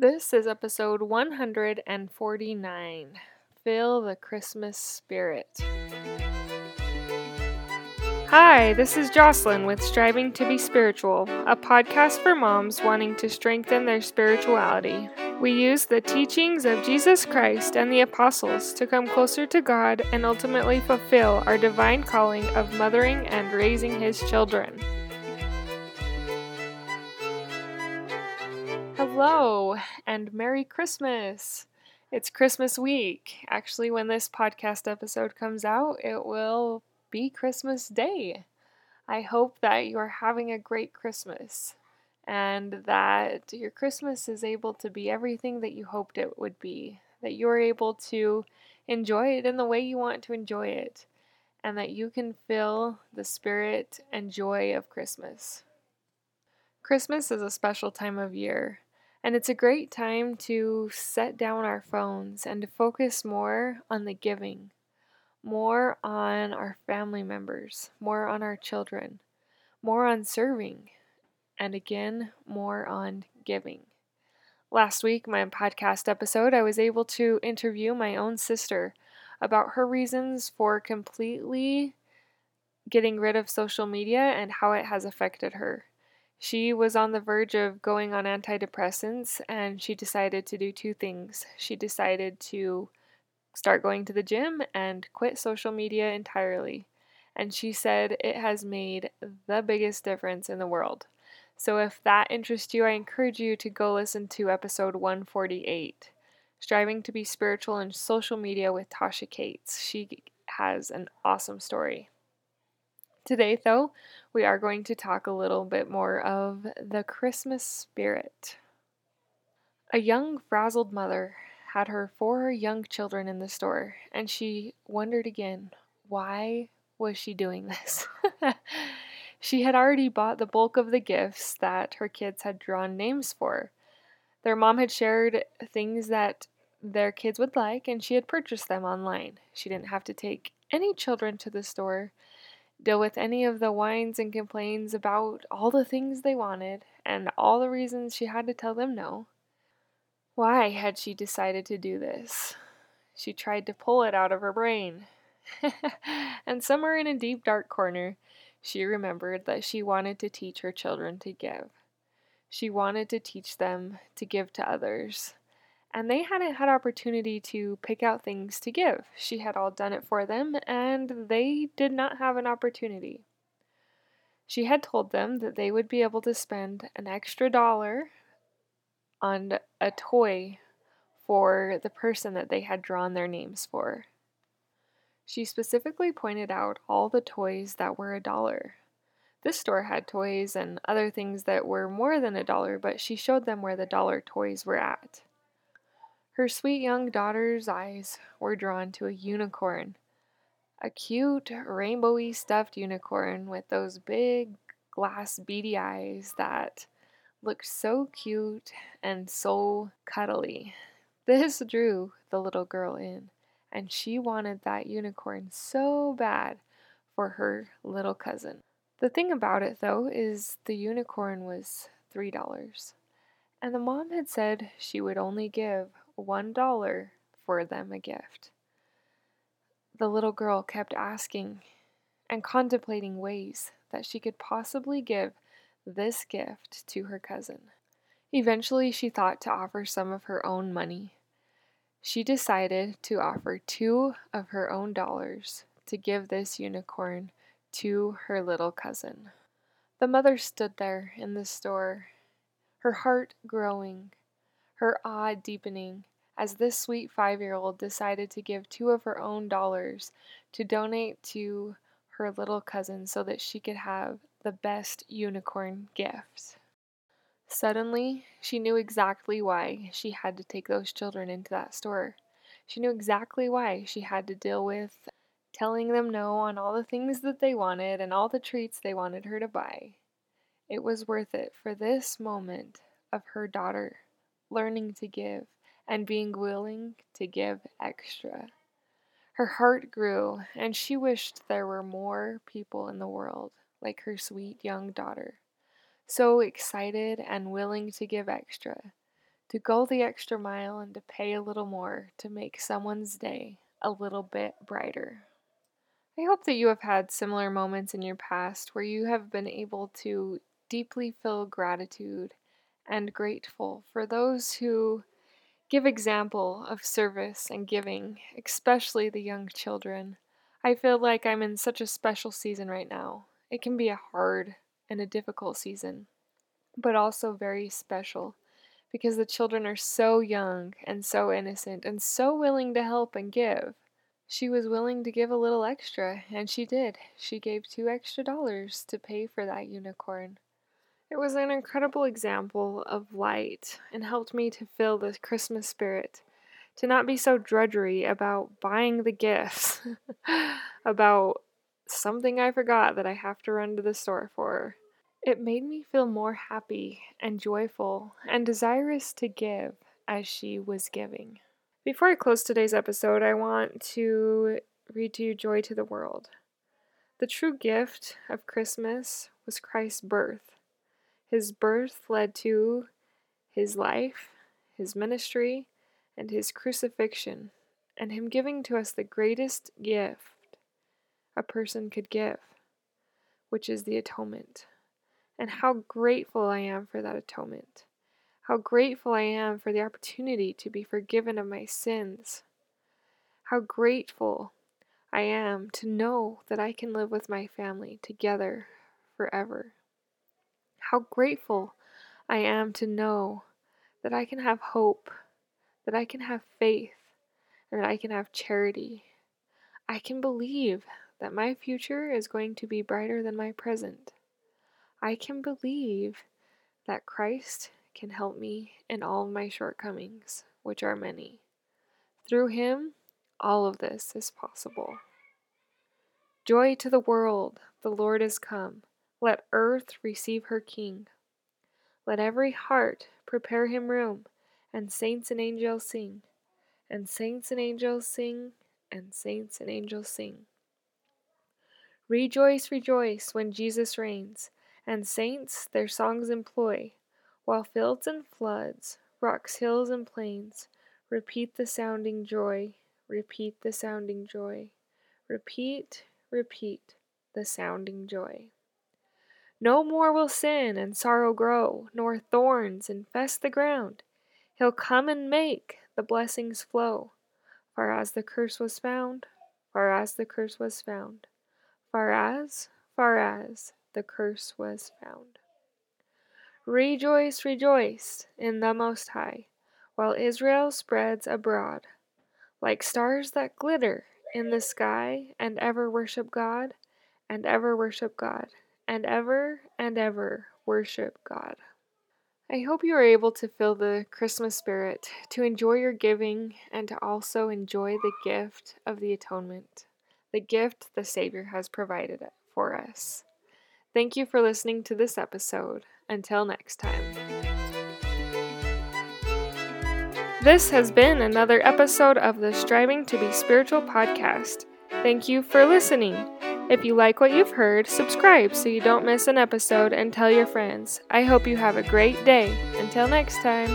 This is episode 149 Feel the Christmas Spirit. Hi, this is Jocelyn with Striving to Be Spiritual, a podcast for moms wanting to strengthen their spirituality. We use the teachings of Jesus Christ and the apostles to come closer to God and ultimately fulfill our divine calling of mothering and raising His children. Hello and Merry Christmas! It's Christmas week. Actually, when this podcast episode comes out, it will be Christmas Day. I hope that you're having a great Christmas and that your Christmas is able to be everything that you hoped it would be, that you're able to enjoy it in the way you want to enjoy it, and that you can feel the spirit and joy of Christmas. Christmas is a special time of year. And it's a great time to set down our phones and to focus more on the giving, more on our family members, more on our children, more on serving, and again, more on giving. Last week, my podcast episode, I was able to interview my own sister about her reasons for completely getting rid of social media and how it has affected her. She was on the verge of going on antidepressants and she decided to do two things. She decided to start going to the gym and quit social media entirely. And she said it has made the biggest difference in the world. So if that interests you, I encourage you to go listen to episode 148 Striving to be Spiritual in Social Media with Tasha Cates. She has an awesome story. Today, though, we are going to talk a little bit more of the Christmas spirit. A young, frazzled mother had her four young children in the store, and she wondered again why was she doing this? she had already bought the bulk of the gifts that her kids had drawn names for. Their mom had shared things that their kids would like, and she had purchased them online. She didn't have to take any children to the store deal with any of the whines and complaints about all the things they wanted and all the reasons she had to tell them no. Why had she decided to do this? She tried to pull it out of her brain. and somewhere in a deep dark corner, she remembered that she wanted to teach her children to give. She wanted to teach them to give to others and they hadn't had opportunity to pick out things to give. She had all done it for them, and they did not have an opportunity. She had told them that they would be able to spend an extra dollar on a toy for the person that they had drawn their names for. She specifically pointed out all the toys that were a dollar. This store had toys and other things that were more than a dollar, but she showed them where the dollar toys were at. Her sweet young daughter's eyes were drawn to a unicorn, a cute, rainbowy stuffed unicorn with those big glass beady eyes that looked so cute and so cuddly. This drew the little girl in, and she wanted that unicorn so bad for her little cousin. The thing about it, though, is the unicorn was $3, and the mom had said she would only give one dollar for them a gift. The little girl kept asking and contemplating ways that she could possibly give this gift to her cousin. Eventually, she thought to offer some of her own money. She decided to offer two of her own dollars to give this unicorn to her little cousin. The mother stood there in the store, her heart growing her awe deepening as this sweet five year old decided to give two of her own dollars to donate to her little cousin so that she could have the best unicorn gift. Suddenly, she knew exactly why she had to take those children into that store. She knew exactly why she had to deal with telling them no on all the things that they wanted and all the treats they wanted her to buy. It was worth it for this moment of her daughter learning to give, and being willing to give extra. Her heart grew, and she wished there were more people in the world like her sweet young daughter, so excited and willing to give extra, to go the extra mile and to pay a little more to make someone's day a little bit brighter. I hope that you have had similar moments in your past where you have been able to deeply feel gratitude and grateful for those who give example of service and giving, especially the young children. I feel like I'm in such a special season right now. It can be a hard and a difficult season, but also very special because the children are so young and so innocent and so willing to help and give. She was willing to give a little extra, and she did. She gave two extra dollars to pay for that unicorn. It was an incredible example of light and helped me to feel the Christmas spirit, to not be so drudgery about buying the gifts, about something I forgot that I have to run to the store for. It made me feel more happy and joyful and desirous to give as she was giving. Before I close today's episode, I want to read to you Joy to the World. The true gift of Christmas was Christ's birth. His birth led to his life, his ministry, and his crucifixion, and him giving to us the greatest gift a person could give, which is the atonement and how grateful I am for that atonement. How grateful I am for the opportunity to be forgiven of my sins. How grateful I am to know that I can live with my family together forever. How grateful I am to know that I can have hope, that I can have faith, and that I can have charity. I can believe that my future is going to be brighter than my present. I can believe that Christ can help me in all my shortcomings, which are many. Through him, all of this is possible. Joy to the world, the Lord is come. Let earth receive her King. Let every heart prepare him room, and saints and angels sing, and saints and angels sing, and saints and angels sing. Rejoice, rejoice when Jesus reigns and saints their songs employ, while fields and floods, rocks, hills, and plains repeat the sounding joy, repeat the sounding joy, repeat, repeat the sounding joy. No more will sin and sorrow grow, nor thorns infest the ground. He'll come and make the blessings flow, far as the curse was found, far as the curse was found, far as, far as the curse was found. Rejoice, rejoice in the Most High, while Israel spreads abroad, like stars that glitter in the sky, and ever worship God, and ever worship God, and ever and ever worship God. I hope you are able to feel the Christmas spirit, to enjoy your giving, and to also enjoy the gift of the atonement, the gift the Savior has provided for us. Thank you for listening to this episode. Until next time. This has been another episode of the Striving to Be Spiritual podcast. Thank you for listening. If you like what you've heard, subscribe so you don't miss an episode and tell your friends. I hope you have a great day. Until next time.